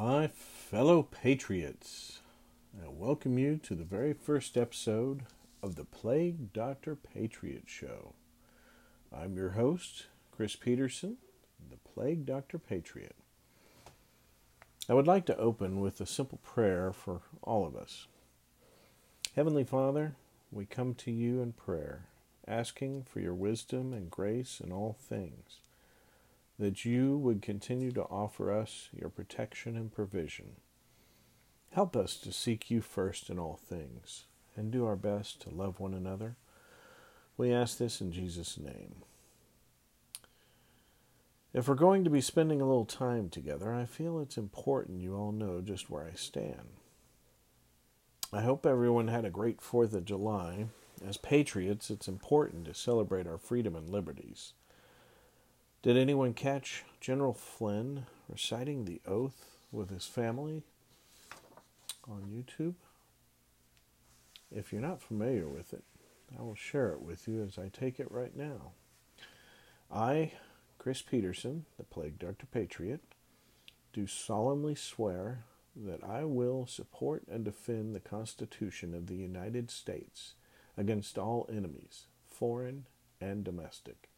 My fellow patriots, I welcome you to the very first episode of the Plague Doctor Patriot Show. I'm your host, Chris Peterson, the Plague Doctor Patriot. I would like to open with a simple prayer for all of us. Heavenly Father, we come to you in prayer, asking for your wisdom and grace in all things that you would continue to offer us your protection and provision. Help us to seek you first in all things and do our best to love one another. We ask this in Jesus' name. If we're going to be spending a little time together, I feel it's important you all know just where I stand. I hope everyone had a great 4th of July. As patriots, it's important to celebrate our freedom and liberties. Did anyone catch General Flynn reciting the oath with his family on YouTube? If you're not familiar with it, I will share it with you as I take it right now. I, Chris Peterson, the Plague Doctor Patriot, do solemnly swear that I will support and defend the Constitution of the United States against all enemies, foreign and domestic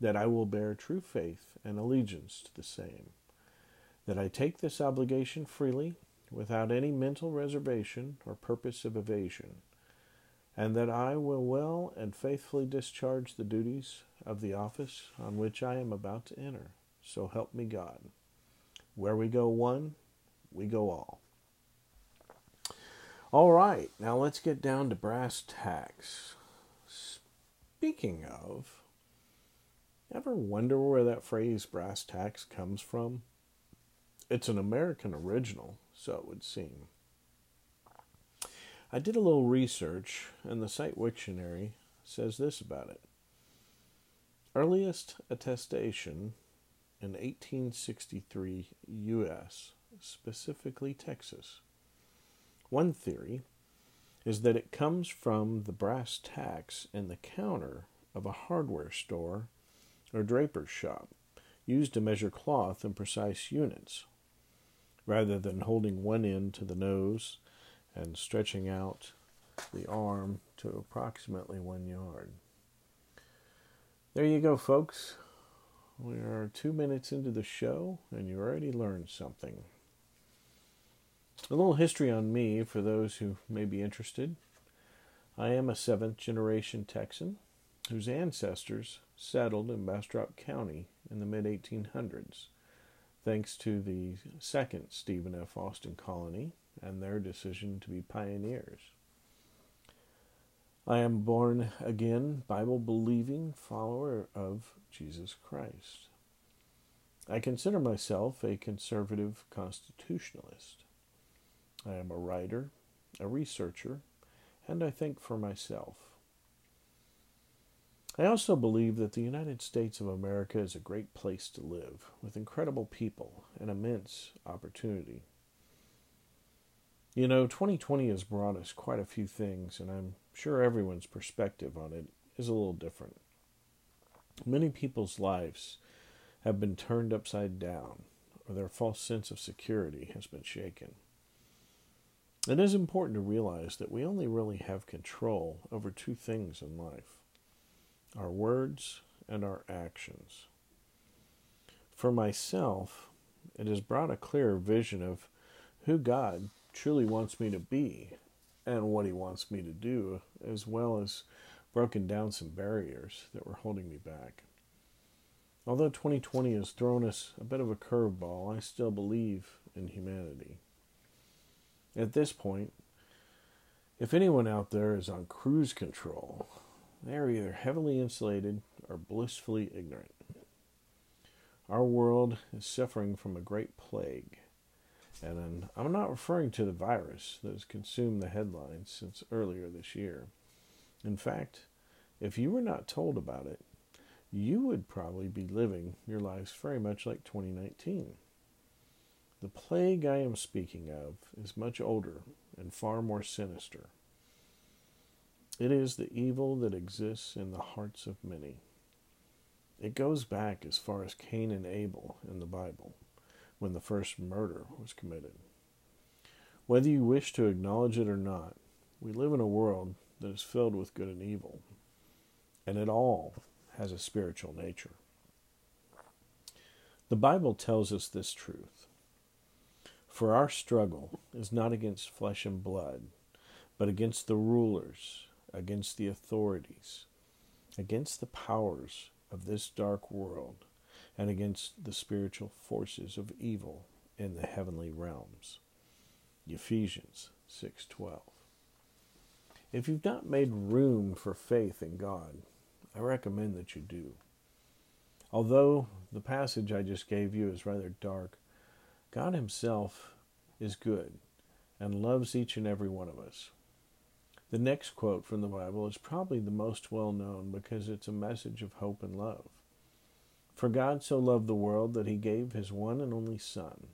that I will bear true faith and allegiance to the same, that I take this obligation freely, without any mental reservation or purpose of evasion, and that I will well and faithfully discharge the duties of the office on which I am about to enter. So help me God. Where we go one, we go all. All right, now let's get down to brass tacks. Speaking of, Ever wonder where that phrase brass tacks comes from? It's an American original, so it would seem. I did a little research, and the site Wiktionary says this about it. Earliest attestation in 1863 U.S., specifically Texas. One theory is that it comes from the brass tacks in the counter of a hardware store or draper's shop, used to measure cloth in precise units, rather than holding one end to the nose and stretching out the arm to approximately one yard. There you go, folks. We are two minutes into the show, and you already learned something. A little history on me for those who may be interested. I am a seventh generation Texan whose ancestors settled in Bastrop County in the mid 1800s, thanks to the second Stephen F. Austin colony and their decision to be pioneers. I am born again, Bible believing follower of Jesus Christ. I consider myself a conservative constitutionalist. I am a writer, a researcher, and I think for myself. I also believe that the United States of America is a great place to live, with incredible people and immense opportunity. You know, 2020 has brought us quite a few things, and I'm sure everyone's perspective on it is a little different. Many people's lives have been turned upside down, or their false sense of security has been shaken. It is important to realize that we only really have control over two things in life our words, and our actions. For myself, it has brought a clearer vision of who God truly wants me to be and what He wants me to do, as well as broken down some barriers that were holding me back. Although 2020 has thrown us a bit of a curveball, I still believe in humanity. At this point, if anyone out there is on cruise control, they are either heavily insulated or blissfully ignorant. Our world is suffering from a great plague, and I'm not referring to the virus that has consumed the headlines since earlier this year. In fact, if you were not told about it, you would probably be living your lives very much like 2019. The plague I am speaking of is much older and far more sinister. It is the evil that exists in the hearts of many. It goes back as far as Cain and Abel in the Bible, when the first murder was committed. Whether you wish to acknowledge it or not, we live in a world that is filled with good and evil, and it all has a spiritual nature. The Bible tells us this truth. For our struggle is not against flesh and blood, but against the rulers, against the authorities, against the powers of this dark world, and against the spiritual forces of evil in the heavenly realms. Ephesians 6:12. If you've not made room for faith in God, I recommend that you do. Although the passage I just gave you is rather dark, God Himself is good and loves each and every one of us. The next quote from the Bible is probably the most well known because it's a message of hope and love. For God so loved the world that he gave his one and only Son,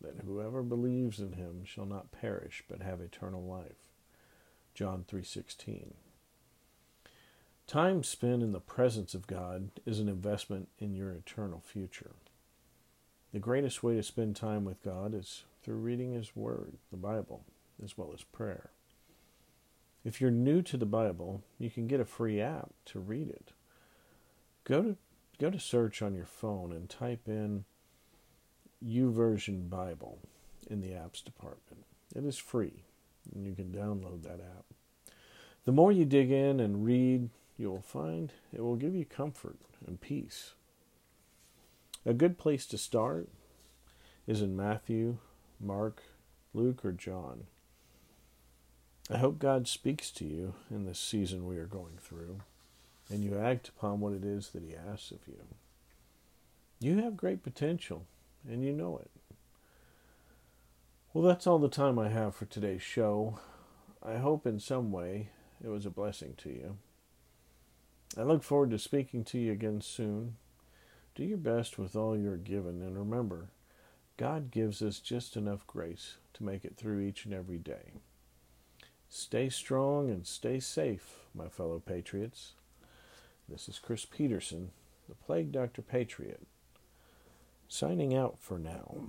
that whoever believes in him shall not perish but have eternal life. John 3:16. Time spent in the presence of God is an investment in your eternal future. The greatest way to spend time with God is through reading his word, the Bible, as well as prayer. If you're new to the Bible, you can get a free app to read it. Go to go to search on your phone and type in YouVersion Bible in the apps department. It is free, and you can download that app. The more you dig in and read, you will find it will give you comfort and peace. A good place to start is in Matthew, Mark, Luke, or John. I hope God speaks to you in this season we are going through, and you act upon what it is that He asks of you. You have great potential, and you know it. Well, that's all the time I have for today's show. I hope in some way it was a blessing to you. I look forward to speaking to you again soon. Do your best with all you're given, and remember, God gives us just enough grace to make it through each and every day. Stay strong and stay safe, my fellow patriots. This is Chris Peterson, the Plague Doctor Patriot, signing out for now.